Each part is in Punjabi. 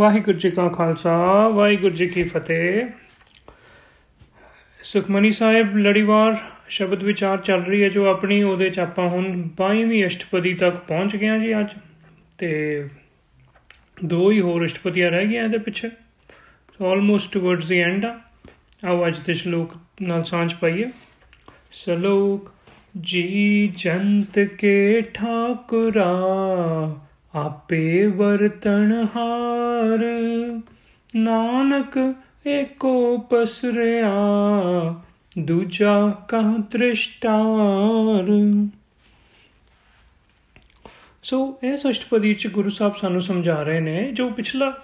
ਵਾਹਿਗੁਰੂ ਜੀ ਕਾ ਖਾਲਸਾ, ਵਾਹਿਗੁਰੂ ਜੀ ਕੀ ਫਤਿਹ। ਸੁਖਮਨੀ ਸਾਹਿਬ ਲੜੀਵਾਰ ਸ਼ਬਦ ਵਿਚਾਰ ਚੱਲ ਰਹੀ ਹੈ, ਜੋ ਆਪਣੀ ਉਹਦੇ ਚ ਆਪਾਂ ਹੁਣ 22ਵੀਂ ਅਸ਼ਟਪਦੀ ਤੱਕ ਪਹੁੰਚ ਗਏ ਹਾਂ ਜੀ ਅੱਜ। ਤੇ ਦੋ ਹੀ ਹੋਰ ਅਸ਼ਟਪਦੀਆਂ ਰਹਿ ਗਈਆਂ ਇਹਦੇ ਪਿੱਛੇ। ਆਲਮੋਸਟ ਟੁਵਰਡਸ ਦੀ ਐਂਡ ਆ। ਆਓ ਅੱਜ ਦੇ ਸ਼ਲੋਕ ਨਾਲ ਸਾਂਝ ਪਾਈਏ। ਸ਼ਲੋਕ, ਜੀ ਜੰਤ ਕੇ ਠਾਕੁਰਾ ਆਪੇ ਵਰਤਨ ਹਾਰ। ਨਾਨਕ ਏਕੋ ਪਸਰਿਆ, ਦੂਜਾ ਕਹ ਤ੍ਰਿਸ਼ਟਾਰ। ਸੋ ਇਸ ਅਸ਼ਟਪਦੀ ਚ ਗੁਰੂ ਸਾਹਿਬ ਸਾਨੂੰ ਸਮਝਾ ਰਹੇ ਨੇ, ਜੋ ਪਿਛਲਾ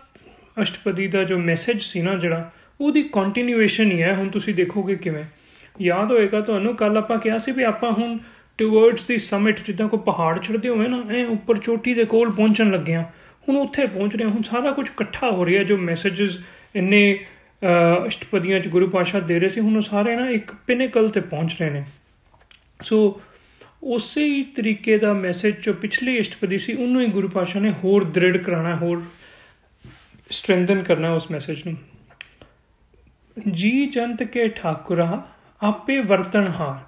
ਅਸ਼ਟਪਦੀ ਦਾ ਜੋ ਮੈਸੇਜ ਸੀ ਨਾ ਜਿਹੜਾ, ਉਹਦੀ ਕੰਟੀਨਿਊਏਸ਼ਨ ਹੀ ਹੈ। ਹੁਣ ਤੁਸੀਂ ਦੇਖੋਗੇ ਕਿਵੇਂ। ਯਾਦ ਹੋਏਗਾ ਤੁਹਾਨੂੰ ਕੱਲ ਆਪਾਂ ਕਿਹਾ ਸੀ ਵੀ ਆਪਾਂ ਹੁਣ ਟੁਵਰਡਸ ਦੀ ਸਮਿਟ ਜਿੱਦਾਂ ਕੋ ਪਹਾੜ ਚੜਦੇ ਹੋਵੇ ਨਾ, ਐ ਉੱਪਰ ਚੋਟੀ ਦੇ ਕੋਲ ਪਹੁੰਚਣ ਲੱਗੇ ਆ ਹੁਣ ਉੱਥੇ ਪਹੁੰਚ ਰਹੇ ਹੁਣ ਸਾਰਾ ਕੁਝ ਇਕੱਠਾ ਹੋ ਰਿਹਾ, ਜੋ ਮੈਸੇजेस ਇੰਨੇ ਅਸ਼ਟਪਦੀਆਂ ਚ ਗੁਰੂ ਪਾਸ਼ਾ ਦੇ ਰਹੇ ਸੀ, ਹੁਣ ਉਹ ਸਾਰੇ ਨਾ ਇੱਕ ਪਿਨੇਕਲ ਤੇ ਪਹੁੰਚ ਰਹੇ ਨੇ। ਸੋ ਉਸੇ ਹੀ ਤਰੀਕੇ ਦਾ ਮੈਸੇਜ ਜੋ ਪਿਛਲੀ ਅਸ਼ਟਪਦੀ ਸੀ, ਉਹਨੂੰ ਹੀ ਗੁਰੂ ਪਾਸ਼ਾ ਨੇ ਹੋਰ ਦ੍ਰਿੜ ਕਰਾਣਾ ਹੋਰ ਸਟਰੈਂਥਨ ਕਰਨਾ ਉਸ ਮੈਸੇਜ ਨੂੰ। ਜੀ ਜੰਤ ਕੇ ਠਾਕੁਰਾ, ਆਪੇ ਵਰਤਨਹਾਰ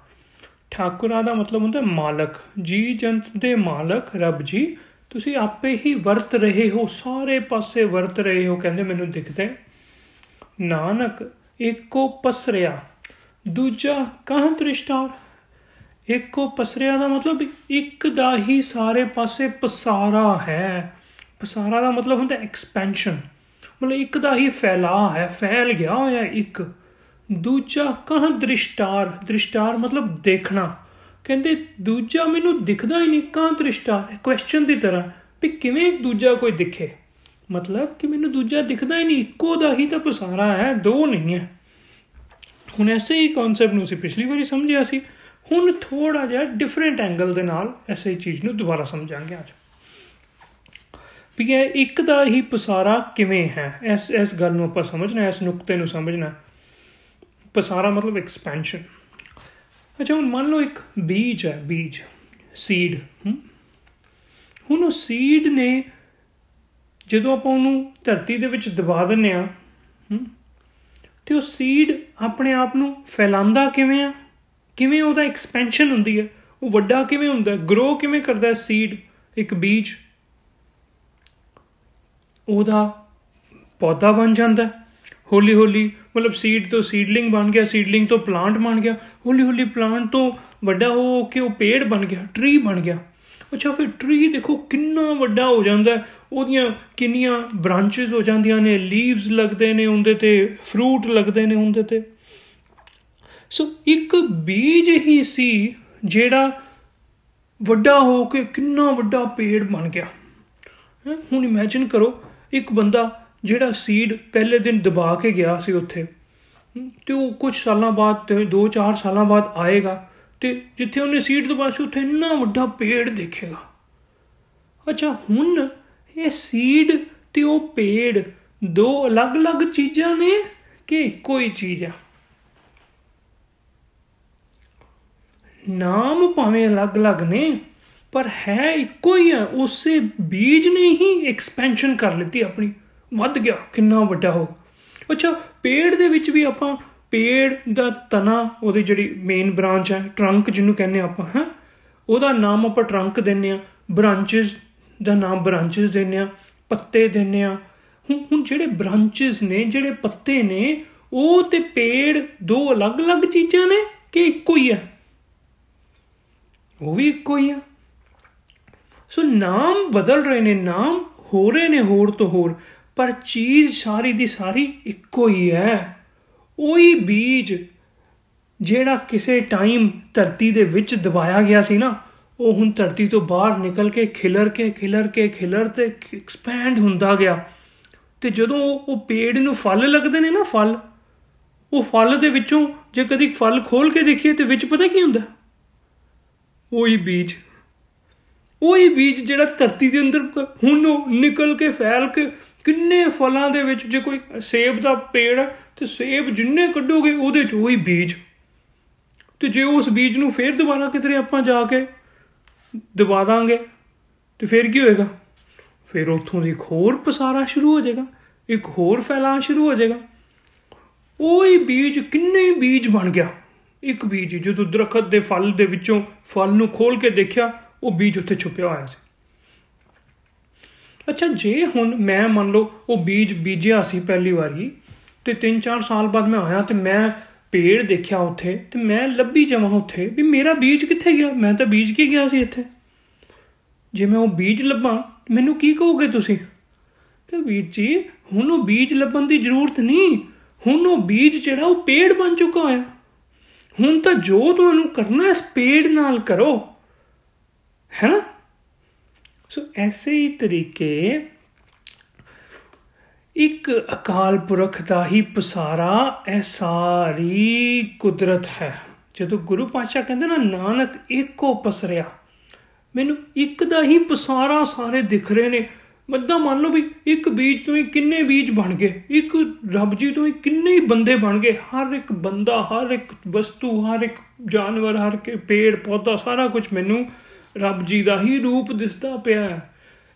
ਠਾਕੁਰਾ ਦਾ ਮਤਲਬ ਹੁੰਦਾ ਮਾਲਕ। ਜੀ ਜੰਤ ਦੇ ਮਾਲਕ, ਰੱਬ ਜੀ, ਤੁਸੀਂ ਆਪੇ ਹੀ ਵਰਤ ਰਹੇ ਹੋ, ਸਾਰੇ ਪਾਸੇ ਵਰਤ ਰਹੇ ਹੋ, ਕਹਿੰਦੇ ਮੈਨੂੰ ਦਿਖਦਾ। ਨਾਨਕ ਇੱਕੋ ਪਸਰਿਆ। ਦੂਜਾ ਕਹਾਂ ਤ੍ਰਿਸ਼ਟਾਰ? ਇੱਕੋ ਪਸਰਿਆ ਦਾ ਮਤਲਬ ਇੱਕ ਦਾ ਹੀ ਸਾਰੇ ਪਾਸੇ ਪਸਾਰਾ ਹੈ। ਪਸਾਰਾ ਦਾ ਮਤਲਬ ਹੁੰਦਾ ਐਕਸਪੈਂਸ਼ਨ ਮਤਲਬ ਇੱਕ ਦਾ ਹੀ ਫੈਲਾ ਹੈ, ਫੈਲ ਗਿਆ ਹੋਇਆ ਇੱਕ। ਦੂਜਾ ਕਹਾਂ ਦ੍ਰਿਸ਼ਟਾਰ? ਦ੍ਰਿਸ਼ਟਾਰ ਮਤਲਬ ਦੇਖਣਾ। ਕਹਿੰਦੇ, ਦੂਜਾ ਮੈਨੂੰ ਦਿਖਦਾ ਹੀ ਨਹੀਂ, ਕਹਾਂ ਦ੍ਰਿਸ਼ਟਾਰ? ਕੁਐਸਚਨ ਦੀ ਤਰ੍ਹਾਂ, ਵੀ ਕਿਵੇਂ ਦੂਜਾ ਕੋਈ ਦਿਖੇ? ਮਤਲਬ ਕਿ ਮੈਨੂੰ ਦੂਜਾ ਦਿਖਦਾ ਹੀ ਨਹੀਂ, ਇੱਕੋ ਦਾ ਹੀ ਤਾਂ ਪਸਾਰਾ ਹੈ, ਦੋ ਨਹੀਂ ਹੈ। ਹੁਣ ਐਸੇ ਹੀ ਕਨਸੈਪਟ ਨੂੰ ਸੀ ਪਿਛਲੀ ਵਾਰੀ ਸਮਝਿਆ ਸੀ। ਹੁਣ ਥੋੜਾ ਜਿਹਾ ਡਿਫਰੈਂਟ ਐਂਗਲ ਦੇ ਨਾਲ ਐਸੇ ਹੀ ਚੀਜ਼ ਨੂੰ ਦੁਬਾਰਾ ਸਮਝਾਂਗੇ ਅੱਜ। ਵੀ ਇਹ ਇੱਕ ਦਾ ਹੀ ਪਸਾਰਾ ਕਿਵੇਂ ਹੈ? ਇਸ ਇਸ ਗੱਲ ਨੂੰ ਆਪਾਂ ਸਮਝਣਾ, ਇਸ ਨੁਕਤੇ ਨੂੰ ਸਮਝਣਾ। ਪਸਾਰਾ ਮਤਲਬ ਐਕਸਪੈਂਸ਼ਨ ਅੱਛਾ, ਹੁਣ ਮੰਨ ਲਓ ਇੱਕ ਬੀਜ ਹੈ, ਬੀਜ ਸੀਡ ਹੁਣ ਉਹ ਸੀਡ ਨੇ ਜਦੋਂ ਆਪਾਂ ਉਹਨੂੰ ਧਰਤੀ ਦੇ ਵਿੱਚ ਦਬਾ ਦਿੰਨੇ ਆ ਤੇ ਉਹ ਸੀਡ ਆਪਣੇ ਆਪ ਨੂੰ ਫੈਲਾਉਂਦਾ ਕਿਵੇਂ ਆ? ਕਿਵੇਂ ਉਹਦਾ ਐਕਸਪੈਂਸ਼ਨ ਹੁੰਦੀ ਹੈ? ਉਹ ਵੱਡਾ ਕਿਵੇਂ ਹੁੰਦਾ ਗਰੋ ਕਿਵੇਂ ਕਰਦਾ ਸੀਡ ਇੱਕ ਬੀਜ? ਉਹਦਾ ਪੌਦਾ ਬਣ ਜਾਂਦਾ ਹੌਲੀ ਹੌਲੀ, ਮਤਲਬ ਸੀਡ ਤੋਂ ਸੀਡਲਿੰਗ ਬਣ ਗਿਆ ਸੀਡਲਿੰਗ ਤੋਂ ਪਲਾਂਟ ਬਣ ਗਿਆ, ਹੌਲੀ ਹੌਲੀ ਪਲਾਂਟ ਤੋਂ ਵੱਡਾ ਹੋ ਕੇ ਉਹ ਪੇੜ ਬਣ ਗਿਆ ਟਰੀ ਬਣ ਗਿਆ। ਅੱਛਾ, ਫਿਰ ਟਰੀ ਦੇਖੋ ਕਿੰਨਾ ਵੱਡਾ ਹੋ ਜਾਂਦਾ ਉਹਦੀਆਂ ਕਿੰਨੀਆਂ ਬ੍ਰਾਂਚਸ ਹੋ ਜਾਂਦੀਆਂ ਨੇ ਲੀਵਸ ਲੱਗਦੇ ਨੇ ਉਹਦੇ ਤੇ ਫਰੂਟ ਲੱਗਦੇ ਨੇ ਉਹਦੇ ਤੇ। ਸੋ ਇੱਕ ਬੀਜ ਹੀ ਸੀ ਜਿਹੜਾ ਵੱਡਾ ਹੋ ਕੇ ਕਿੰਨਾ ਵੱਡਾ ਪੇੜ ਬਣ ਗਿਆ। ਹੁਣ ਇਮੇਜਿਨ ਕਰੋ, ਇੱਕ ਬੰਦਾ ਜਿਹੜਾ ਸੀਡ ਪਹਿਲੇ ਦਿਨ ਦਬਾ ਕੇ ਗਿਆ ਸੀ ਉੱਥੇ ਤੇ ਉਹ ਕੁਝ ਸਾਲਾਂ ਬਾਅਦ ਤੇ 2-4 ਸਾਲਾਂ ਬਾਅਦ ਆਏਗਾ ਤੇ ਜਿੱਥੇ ਉਹਨੇ ਸੀਡ ਦਬਾ ਸੀ, ਉੱਥੇ ਇੰਨਾ ਵੱਡਾ ਪੇੜ ਦੇਖੇਗਾ। ਅੱਛਾ, ਹੁਣ ਇਹ ਸੀਡ ਤੇ ਉਹ ਪੇੜ ਦੋ ਅਲੱਗ-ਅਲੱਗ ਚੀਜ਼ਾਂ ਨੇ ਕਿ ਇੱਕੋ ਹੀ ਚੀਜ਼ ਆ? ਨਾਮ ਭਾਵੇਂ ਅਲੱਗ-ਅਲੱਗ ਨੇ, ਪਰ ਹੈ ਇੱਕੋ ਹੀ ਆ, ਉਸੇ ਬੀਜ ਨੇ ਹੀ ਐਕਸਪੈਂਸ਼ਨ ਕਰ ਲਿੱਤੀ ਆਪਣੀ। ਵੱਧ ਗਿਆ, ਕਿੰਨਾ ਵੱਡਾ ਹੋ ਅੱਛਾ, ਪੇੜ ਦੇ ਵਿੱਚ ਵੀ ਆਪਾਂ ਪੇੜ ਦਾ ਤਨਾ ਉਹਦੀ ਜਿਹੜੀ ਮੇਨ ਬ੍ਰਾਂਚ ਹੈ ਟਰੰਕ ਜਿਹਨੂੰ ਕਹਿੰਦੇ ਆਪਾਂ, ਹਾਂ, ਉਹਦਾ ਨਾਮ ਆਪਾਂ ਟਰੰਕ ਦਿੰਨੇ ਆ ਬ੍ਰਾਂਚਸ ਦਾ ਨਾਮ ਬ੍ਰਾਂਚਸ ਦਿੰਨੇ ਆ ਪੱਤੇ ਦਿੰਨੇ ਆ ਹੁਣ ਹੁਣ ਜਿਹੜੇ ਬ੍ਰਾਂਚਸ ਨੇ, ਜਿਹੜੇ ਪੱਤੇ ਨੇ, ਉਹ ਤੇ ਪੇੜ ਦੋ ਅਲੱਗ-ਅਲੱਗ ਚੀਜ਼ਾਂ ਨੇ ਕਿ ਇੱਕੋ ਹੀ ਹੈ ਉਹ ਵੀ ਇੱਕੋ ਹੀ ਆ। ਸੋ ਨਾਮ ਬਦਲ ਰਹੇ ਨੇ, ਨਾਮ ਹੋ ਰਹੇ ਨੇ ਹੋਰ ਤੋਂ ਹੋਰ। ਪਰ ਚੀਜ਼ ਸਾਰੀ ਦੀ ਸਾਰੀ ਇੱਕੋ ਹੀ ਹੈ। ਉਹੀ ਬੀਜ ਜਿਹੜਾ ਕਿਸੇ ਟਾਈਮ ਧਰਤੀ ਦੇ ਵਿੱਚ ਦਬਾਇਆ ਗਿਆ ਸੀ ਨਾ, ਉਹ ਹੁਣ ਧਰਤੀ ਤੋਂ ਬਾਹਰ ਨਿਕਲ ਕੇ ਖਿਲਰ ਕੇ ਖਿਲਰ ਕੇ, ਖਿਲਰ ਤੇ ਐਕਸਪੈਂਡ ਹੁੰਦਾ ਗਿਆ। ਤੇ ਜਦੋਂ ਉਹ ਪੇੜ ਨੂੰ ਫਲ ਲੱਗਦੇ ਨੇ ਨਾ ਫਲ, ਉਹ ਫਲ ਦੇ ਵਿੱਚੋਂ ਜੇ ਕਦੀ ਫਲ ਖੋਲ ਕੇ ਦੇਖੀਏ ਤੇ ਵਿੱਚ ਪਤਾ ਕੀ ਹੁੰਦਾ? ਉਹੀ ਬੀਜ। ਉਹੀ ਬੀਜ ਜਿਹੜਾ ਧਰਤੀ ਦੇ ਅੰਦਰ ਹੁਣ ਨਿਕਲ ਕੇ ਫੈਲ ਕੇ ਕਿੰਨੇ ਫਲਾਂ ਦੇ ਵਿੱਚ ਜੇ ਕੋਈ ਸੇਬ ਦਾ ਪੇੜ ਤੇ ਸੇਬ ਜਿੰਨੇ ਕੱਢੋਗੇ ਉਹਦੇ ਚ ਉਹੀ ਬੀਜ। ਤੇ ਜੇ ਉਸ ਬੀਜ ਨੂੰ ਫੇਰ ਦੁਬਾਰਾ ਕਿਤੇ ਆਪਾਂ ਜਾ ਕੇ ਦਬਾ ਦਾਂਗੇ, ਤੇ ਫਿਰ ਕੀ ਹੋਏਗਾ? ਫਿਰ ਉੱਥੋਂ ਦੀ ਹੋਰ ਪਸਾਰਾ ਸ਼ੁਰੂ ਹੋ ਜਾਏਗਾ, ਇੱਕ ਹੋਰ ਫੈਲਾਅ ਸ਼ੁਰੂ ਹੋ ਜਾਏਗਾ। ਉਹੀ ਬੀਜ ਕਿੰਨੇ ਬੀਜ ਬਣ ਗਿਆ। ਇੱਕ ਬੀਜ ਜਦੋਂ ਦਰਖਤ ਦੇ ਫਲ ਦੇ ਵਿੱਚੋਂ ਫਲ ਨੂੰ ਖੋਲ ਕੇ ਦੇਖਿਆ, ਉਹ ਬੀਜ ਉੱਥੇ ਛੁਪਿਆ ਹੋਇਆ ਸੀ। ਅੱਛਾ, ਜੇ ਹੁਣ ਮੈਂ ਮੰਨ ਲਓ ਉਹ ਬੀਜ ਬੀਜਿਆ ਸੀ ਪਹਿਲੀ ਵਾਰੀ ਤੇ 3-4 ਸਾਲ ਬਾਅਦ ਮੈਂ ਆਇਆ ਤੇ ਮੈਂ ਪੇੜ ਦੇਖਿਆ ਉੱਥੇ ਤੇ ਮੈਂ ਲੱਭੀ ਜਾਵਾਂ ਉੱਥੇ ਵੀ ਮੇਰਾ ਬੀਜ ਕਿੱਥੇ ਗਿਆ? ਮੈਂ ਤਾਂ ਬੀਜ ਕੇ ਗਿਆ ਸੀ ਇੱਥੇ। ਜੇ ਮੈਂ ਉਹ ਬੀਜ ਲੱਭਾਂ, ਮੈਨੂੰ ਕੀ ਕਹੋਗੇ ਤੁਸੀਂ? ਕਿ ਵੀਰ ਜੀ, ਹੁਣ ਉਹ ਬੀਜ ਲੱਭਣ ਦੀ ਜ਼ਰੂਰਤ ਨਹੀਂ। ਹੁਣ ਉਹ ਬੀਜ ਜਿਹੜਾ ਉਹ ਪੇੜ ਬਣ ਚੁੱਕਾ ਹੈ ਹੁਣ ਤਾਂ ਜੋ ਤੁਹਾਨੂੰ ਕਰਨਾ ਇਸ ਪੇੜ ਨਾਲ ਕਰੋ। ਹੈ ਨਾ ਸੋ ਐਸੇ ਹੀ ਤਰੀਕੇ ਇੱਕ ਅਕਾਲ ਪੁਰਖ ਦਾ ਹੀ ਪਸਾਰਾ, ਇਹ ਸਾਰੀ ਕੁਦਰਤ ਹੈ। ਜਦੋਂ ਗੁਰੂ ਪਾਤਸ਼ਾਹ ਕਹਿੰਦੇ ਨਾ, ਨਾਨਕ ਇੱਕੋ ਪਸਰਿਆ, ਮੈਨੂੰ ਇੱਕ ਦਾ ਹੀ ਪਸਾਰਾ ਸਾਰੇ ਦਿਖ ਰਹੇ ਨੇ। ਮੱਦਾ ਮੰਨ ਲਓ ਵੀ ਇੱਕ ਬੀਜ ਤੋਂ ਹੀ ਕਿੰਨੇ ਬੀਜ ਬਣ ਗਏ, ਇੱਕ ਰੱਬ ਜੀ ਤੋਂ ਹੀ ਕਿੰਨੇ ਹੀ ਬੰਦੇ ਬਣ ਗਏ। ਹਰ ਇੱਕ ਬੰਦਾ, ਹਰ ਇੱਕ ਵਸਤੂ, ਹਰ ਇੱਕ ਜਾਨਵਰ, ਹਰ ਇੱਕ ਪੇੜ, ਪੌਦਾ, ਸਾਰਾ ਕੁਝ ਮੈਨੂੰ ਰੱਬ ਜੀ ਦਾ ਹੀ ਰੂਪ ਦਿਸਦਾ ਪਿਆ ਹੈ।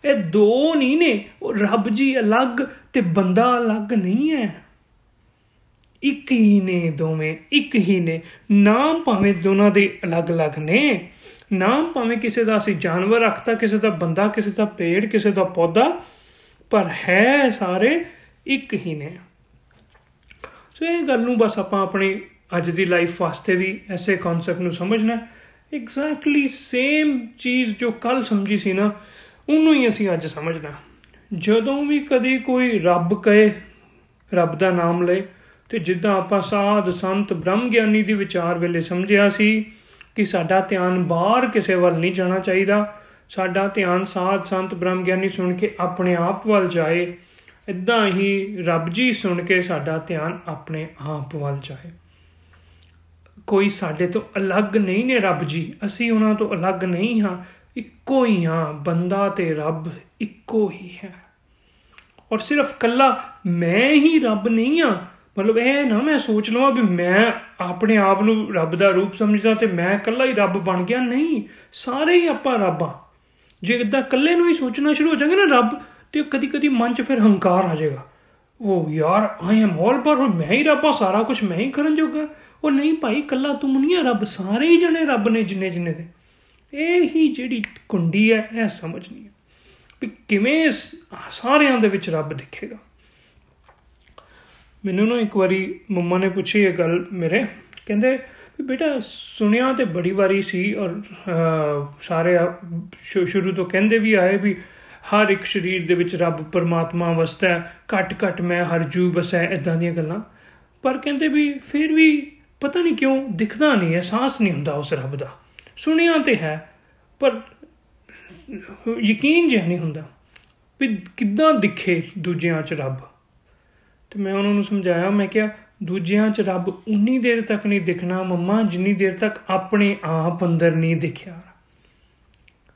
ਇਹ ਦੋ ਨਹੀਂ ਨੇ, ਉਹ ਰੱਬ ਜੀ ਅਲੱਗ ਤੇ ਬੰਦਾ ਅਲੱਗ ਨਹੀਂ ਹੈ। ਇੱਕ ਹੀ ਨੇ ਦੋਵੇਂ, ਇੱਕ ਹੀ ਨੇ। ਨਾਮ ਭਾਵੇਂ ਦੋਨਾਂ ਦੇ ਅਲੱਗ-ਅਲੱਗ ਨੇ। ਨਾਮ ਭਾਵੇਂ ਕਿਸੇ ਦਾ ਅਸੀਂ ਜਾਨਵਰ ਰੱਖਤਾ, ਕਿਸੇ ਦਾ ਬੰਦਾ, ਕਿਸੇ ਦਾ ਪੇੜ, ਕਿਸੇ ਦਾ ਪੌਦਾ, ਪਰ ਹੈ ਸਾਰੇ ਇੱਕ ਹੀ ਨੇ। ਸੋ ਇਹ ਗੱਲ ਨੂੰ ਬਸ ਆਪਾਂ ਆਪਣੀ ਅੱਜ ਦੀ ਲਾਈਫ ਵਾਸਤੇ ਵੀ ਐਸੇ ਕਨਸੈਪਟ ਨੂੰ ਸਮਝਣਾ ਐਗਜ਼ੈਕਟਲੀ ਸੇਮ ਚੀਜ਼ ਜੋ ਕੱਲ ਸਮਝੀ ਸੀ ਨਾ, ਉਹਨੂੰ ਹੀ ਅਸੀਂ ਅੱਜ ਸਮਝਣਾ ਜਦੋਂ ਵੀ ਕਦੀ ਕੋਈ ਰੱਬ ਕਹੇ, ਰੱਬ ਦਾ ਨਾਮ ਲਏ, ਤੇ ਜਿੱਦਾਂ ਆਪਾਂ ਸਾਧ ਸੰਤ ਬ੍ਰਹਮ ਗਿਆਨੀ ਦੀ ਵਿਚਾਰ ਵੇਲੇ ਸਮਝਿਆ ਸੀ ਕਿ ਸਾਡਾ ਧਿਆਨ ਬਾਹਰ ਕਿਸੇ ਵੱਲ ਨਹੀਂ ਜਾਣਾ ਚਾਹੀਦਾ, ਸਾਡਾ ਧਿਆਨ ਸਾਧ ਸੰਤ ਬ੍ਰਹਮ ਗਿਆਨੀ ਸੁਣ ਕੇ ਆਪਣੇ ਆਪ ਵੱਲ ਜਾਏ ਇਦਾਂ ਹੀ ਰੱਬ ਜੀ ਸੁਣ ਕੇ ਸਾਡਾ ਧਿਆਨ ਆਪਣੇ ਆਪ ਵੱਲ ਜਾਏ। ਕੋਈ ਸਾਡੇ ਤੋਂ ਅਲੱਗ ਨਹੀਂ ਨੇ ਰੱਬ ਜੀ। ਅਸੀਂ ਉਹਨਾਂ ਤੋਂ ਅਲੱਗ ਨਹੀਂ ਹਾਂ। ਇੱਕੋ ਹੀ ਹਾਂ। ਬੰਦਾ ਤੇ ਰੱਬ ਇੱਕੋ ਹੀ ਹੈ। ਔਰ ਸਿਰਫ ਕੱਲਾ ਮੈਂ ਹੀ ਰੱਬ ਨਹੀਂ ਹਾਂ। ਮਤਲਬ ਇਹ ਨਾ ਮੈਂ ਸੋਚ ਲਵਾਂ ਵੀ ਮੈਂ ਆਪਣੇ ਆਪ ਨੂੰ ਰੱਬ ਦਾ ਰੂਪ ਸਮਝਦਾ ਤੇ ਮੈਂ ਇਕੱਲਾ ਹੀ ਰੱਬ ਬਣ ਗਿਆ। ਨਹੀਂ, ਸਾਰੇ ਹੀ ਆਪਾਂ ਰੱਬ ਆ ਜੇ ਇਦਾਂ ਇਕੱਲੇ ਨੂੰ ਹੀ ਸੋਚਣਾ ਸ਼ੁਰੂ ਹੋ ਜਾਗੇ ਨਾ ਰੱਬ, ਤੇ ਕਦੀ ਕਦੀ ਮਨ 'ਚ ਫਿਰ ਹੰਕਾਰ ਆ ਜਾਏਗਾ। ਉਹ ਯਾਰ ਆਈ ਐਮ ਆਲ ਪਰ ਮੈਂ ਹੀ ਰੱਬ ਆ, ਸਾਰਾ ਕੁਝ ਮੈਂ ਹੀ ਕਰਨ ਜੋਗਾ। ਉਹ ਨਹੀਂ ਭਾਈ ਇਕੱਲਾ ਤੂੰ ਨਹੀਂ ਆ, ਰੱਬ ਸਾਰੇ ਹੀ ਜਣੇ ਰੱਬ ਨੇ ਜਿੰਨੇ ਜਿੰਨੇ ਦੇ। ਇਹ ਹੀ ਜਿਹੜੀ ਕੁੰਡੀ ਹੈ, ਇਹ ਸਮਝਣੀ ਹੈ ਵੀ ਕਿਵੇਂ ਸਾਰਿਆਂ ਦੇ ਵਿੱਚ ਰੱਬ ਦਿਖੇਗਾ। ਮੈਨੂੰ ਨਾ ਇੱਕ ਵਾਰੀ ਮੰਮਾ ਨੇ ਪੁੱਛੀ ਇਹ ਗੱਲ ਮੇਰੇ। ਕਹਿੰਦੇ ਵੀ ਬੇਟਾ, ਸੁਣਿਆ ਤੇ ਬੜੀ ਵਾਰੀ ਸੀ ਔਰ ਸਾਰੇ ਸ਼ੁਰੂ ਤੋਂ ਕਹਿੰਦੇ ਵੀ ਆਏ ਵੀ ਹਰ ਇੱਕ ਸਰੀਰ ਦੇ ਵਿੱਚ ਰੱਬ ਪਰਮਾਤਮਾ ਵਸਦਾ ਹੈ ਘਟ ਘਟ ਮੈਂ ਹਰ ਜੂ ਬਸੈ ਇਦਾਂ ਦੀਆਂ ਗੱਲਾਂ। ਪਰ ਕਹਿੰਦੇ ਵੀ ਫਿਰ ਵੀ ਪਤਾ ਨਹੀਂ ਕਿਉਂ ਦਿਖਦਾ ਨਹੀਂ, ਅਹਿਸਾਸ ਨਹੀਂ ਹੁੰਦਾ ਉਸ ਰੱਬ ਦਾ। ਸੁਣਿਆ ਤੇ ਹੈ, ਪਰ ਯਕੀਨ ਜਿਹਾ ਨਹੀਂ ਹੁੰਦਾ ਵੀ ਕਿੱਦਾਂ ਦਿਖੇ ਦੂਜਿਆਂ 'ਚ ਰੱਬ। ਤੇ ਮੈਂ ਉਹਨਾਂ ਨੂੰ ਸਮਝਾਇਆ, ਮੈਂ ਕਿਹਾ, ਦੂਜਿਆਂ 'ਚ ਰੱਬ ਉਨੀ ਦੇਰ ਤੱਕ ਨਹੀਂ ਦਿਖਣਾ, ਮੰਮਾ, ਜਿੰਨੀ ਦੇਰ ਤੱਕ ਆਪਣੇ ਆਪ ਅੰਦਰ ਨਹੀਂ ਦਿਖਿਆ।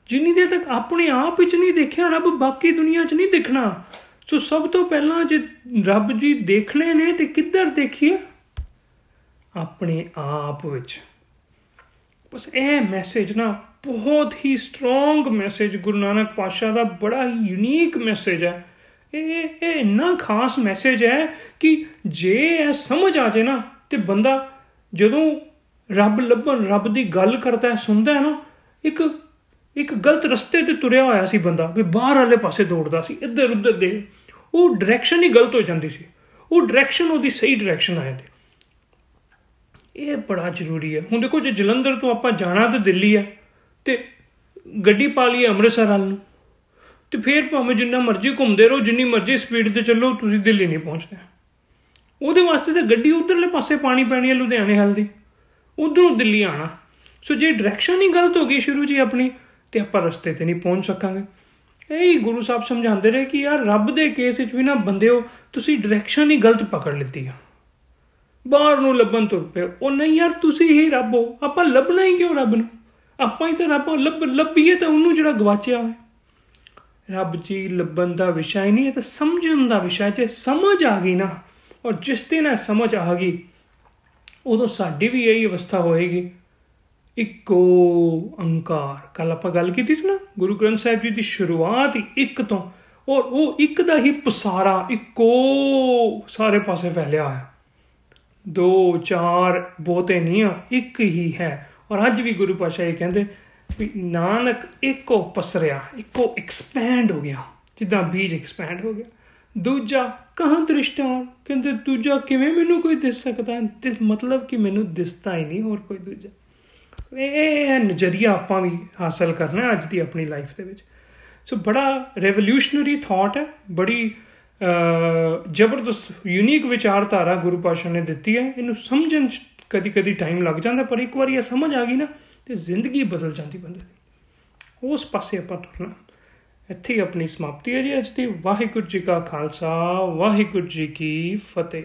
ਜਿੰਨੀ ਦੇਰ ਤੱਕ ਆਪਣੇ ਆਪ ਵਿੱਚ ਨਹੀਂ ਦੇਖਿਆ ਰੱਬ, ਬਾਕੀ ਦੁਨੀਆ 'ਚ ਨਹੀਂ ਦਿਖਣਾ। ਸੋ ਸਭ ਤੋਂ ਪਹਿਲਾਂ ਜੇ ਰੱਬ ਜੀ ਦੇਖਣੇ ਨੇ ਤੇ ਕਿੱਧਰ ਦੇਖੀਏ? ਆਪਣੇ ਆਪ ਵਿੱਚ। ਬਸ ਇਹ ਮੈਸੇਜ ਨਾ ਬਹੁਤ ਹੀ ਸਟਰੋਂਗ ਮੈਸੇਜ ਗੁਰੂ ਨਾਨਕ ਪਾਸ਼ਾ ਦਾ, ਬੜਾ ਹੀ ਯੂਨੀਕ ਮੈਸੇਜ ਹੈ। ਇਹ ਇਹ ਇੰਨਾ ਖਾਸ ਮੈਸੇਜ ਹੈ ਕਿ ਜੇ ਇਹ ਸਮਝ ਆ ਜੇ ਨਾ ਤੇ ਬੰਦਾ ਜਦੋਂ ਰੱਬ ਲੱਭਣ, ਰੱਬ ਦੀ ਗੱਲ ਕਰਦਾ ਹੈ ਸੁਣਦਾ ਹੈ ਨਾ, ਇੱਕ ਇੱਕ ਗਲਤ ਰਸਤੇ ਤੇ ਤੁਰਿਆ ਹੋਇਆ ਸੀ ਬੰਦਾ, ਵੀ ਬਾਹਰ ਵਾਲੇ ਪਾਸੇ ਦੌੜਦਾ ਸੀ, ਇੱਧਰ, ਉੱਧਰ ਦੇ। ਉਹ ਡਾਇਰੈਕਸ਼ਨ ਹੀ ਗਲਤ ਹੋ ਜਾਂਦੀ ਸੀ। ਉਹ ਡਾਇਰੈਕਸ਼ਨ ਉਹਦੀ ਸਹੀ ਡਾਇਰੈਕਸ਼ਨ ਆ ਜਾਂਦੀ। ਇਹ ਬੜਾ ਜ਼ਰੂਰੀ ਹੈ। ਹੁਣ ਦੇਖੋ, ਜੇ ਜਲੰਧਰ ਤੋਂ ਆਪਾਂ ਜਾਣਾ ਤੇ ਦਿੱਲੀ ਆ, ਤੇ ਗੱਡੀ ਪਾ ਲਈਏ ਅੰਮ੍ਰਿਤਸਰ ਵੱਲ ਨੂੰ। ਤੇ ਫੇਰ ਭਾਵੇਂ ਜਿੰਨਾ ਮਰਜ਼ੀ ਘੁੰਮਦੇ ਰਹੋ, ਜਿੰਨੀ ਮਰਜ਼ੀ ਸਪੀਡ ਤੇ ਚੱਲੋ, ਤੁਸੀਂ ਦਿੱਲੀ ਨਹੀਂ ਪਹੁੰਚਦੇ। ਉਹਦੇ ਵਾਸਤੇ ਤਾਂ ਗੱਡੀ ਉਧਰਲੇ ਪਾਸੇ ਪਾਣੀ ਪੈਣੀ ਹੈ, ਲੁਧਿਆਣੇ ਹਲ ਦੀ। ਉਧਰੋਂ ਦਿੱਲੀ ਆਣਾ ਸੋ ਜੇ ਡਾਇਰੈਕਸ਼ਨ ਹੀ ਗਲਤ ਹੋ ਗਈ ਸ਼ੁਰੂ ਜੀ ਆਪਣੀ ਤੇ ਆਪਾਂ ਰਸਤੇ ਤੇ ਨਹੀਂ ਪਹੁੰਚ ਸਕਾਂਗੇ। ਇਹ ਹੀ ਗੁਰੂ ਸਾਹਿਬ ਸਮਝਾਉਂਦੇ ਰਹੇ ਕਿ ਯਾਰ ਰੱਬ ਦੇ ਕੇਸ ਵਿੱਚ ਵੀ ਨਾ ਬੰਦਿਓ ਤੁਸੀਂ ਡਾਇਰੈਕਸ਼ਨ ਹੀ ਗਲਤ ਪਕੜ ਲਿੱਤੀ ਆ। ਬਾਹਰ ਨੂੰ ਲੱਭਣ ਤੁਰ ਪਏ ਉਹ ਨਹੀਂ ਯਾਰ, ਤੁਸੀਂ ਹੀ ਰੱਬ ਹੋ। ਆਪਾਂ ਲੱਭਣਾ ਹੀ ਕਿਉਂ ਰੱਬ ਨੂੰ? ਆਪਾਂ ਹੀ ਤਾਂ ਰੱਬ ਲੱਭ, ਲੱਭੀਏ ਤਾਂ ਉਹਨੂੰ ਜਿਹੜਾ ਗਵਾਚਿਆ ਹੋਇਆ। ਰੱਬ ਜੀ ਲੱਭਣ ਦਾ ਵਿਸ਼ਾ ਹੀ ਨਹੀਂ ਹੈ ਤਾਂ ਸਮਝਣ ਦਾ ਵਿਸ਼ਾ ਜੇ ਸਮਝ ਆ ਗਈ ਨਾ, ਔਰ ਜਿਸ ਦਿਨ ਇਹ ਸਮਝ ਆ ਗਈ, ਉਦੋਂ ਸਾਡੀ ਵੀ ਇਹੀ ਅਵਸਥਾ ਹੋਏਗੀ। ਇੱਕੋ ਅੰਕਾਰ। ਕੱਲ ਆਪਾਂ ਗੱਲ ਕੀਤੀ ਸੀ ਨਾ, ਗੁਰੂ ਗ੍ਰੰਥ ਸਾਹਿਬ ਜੀ ਦੀ ਸ਼ੁਰੂਆਤ ਹੀ ਇੱਕ ਤੋਂ, ਔਰ ਉਹ ਇੱਕ ਦਾ ਹੀ ਪਸਾਰਾ ਇੱਕੋ ਸਾਰੇ ਪਾਸੇ ਫੈਲਿਆ ਹੋਇਆ। ਦੋ, ਚਾਰ ਬਹੁਤੇ ਨਹੀਂ ਆ, ਇੱਕ ਹੀ ਹੈ। ਔਰ ਅੱਜ ਵੀ ਗੁਰੂ ਪਾਸ਼ਾ ਇਹ ਕਹਿੰਦੇ ਵੀ ਨਾਨਕ ਇੱਕੋ ਪਸਰਿਆ, ਇੱਕੋ ਐਕਸਪੈਂਡ ਹੋ ਗਿਆ। ਜਿੱਦਾਂ ਬੀਜ ਐਕਸਪੈਂਡ ਹੋ ਗਿਆ। ਦੂਜਾ, ਕਹਾਂ ਦ੍ਰਿਸ਼ਟਾਂ ਕਹਿੰਦੇ, ਦੂਜਾ ਕਿਵੇਂ ਮੈਨੂੰ ਕੋਈ ਦਿਸ ਸਕਦਾ? ਤੇ ਮਤਲਬ ਕਿ ਮੈਨੂੰ ਦਿਸਦਾ ਹੀ ਨਹੀਂ ਹੋਰ ਕੋਈ ਦੂਜਾ। ਇਹ ਨਜ਼ਰੀਆ ਆਪਾਂ ਵੀ ਹਾਸਲ ਕਰਨਾ ਅੱਜ ਦੀ ਆਪਣੀ ਲਾਈਫ ਦੇ ਵਿੱਚ। ਸੋ ਬੜਾ ਰੈਵੋਲੂਸ਼ਨਰੀ ਥਾਟ ਹੈ, ਬੜੀ ਜ਼ਬਰਦਸਤ ਯੂਨੀਕ ਵਿਚਾਰਧਾਰਾ ਗੁਰੂ ਪਾਸ਼ਾ ਨੇ ਦਿੱਤੀ ਹੈ। ਇਹਨੂੰ ਸਮਝਣ ਕਦੀ ਕਦੀ ਟਾਈਮ ਲੱਗ ਜਾਂਦਾ, ਪਰ ਇੱਕ ਵਾਰੀ ਇਹ ਸਮਝ ਆ ਗਈ ਨਾ, ਤੇ ਜ਼ਿੰਦਗੀ ਬਦਲ ਜਾਂਦੀ ਬੰਦੇ ਦੀ। ਉਸ ਪਾਸੇ ਆਪਾਂ ਤੁਰਨਾ। ਇੱਥੇ ਆਪਣੀ ਸਮਾਪਤੀ ਹੈ ਜੀ, ਅੱਜ ਦੀ ਵਾਹਿਗੁਰੂ ਜੀ ਕਾ ਖਾਲਸਾ, ਵਾਹਿਗੁਰੂ ਜੀ ਕੀ ਫਤਿਹ।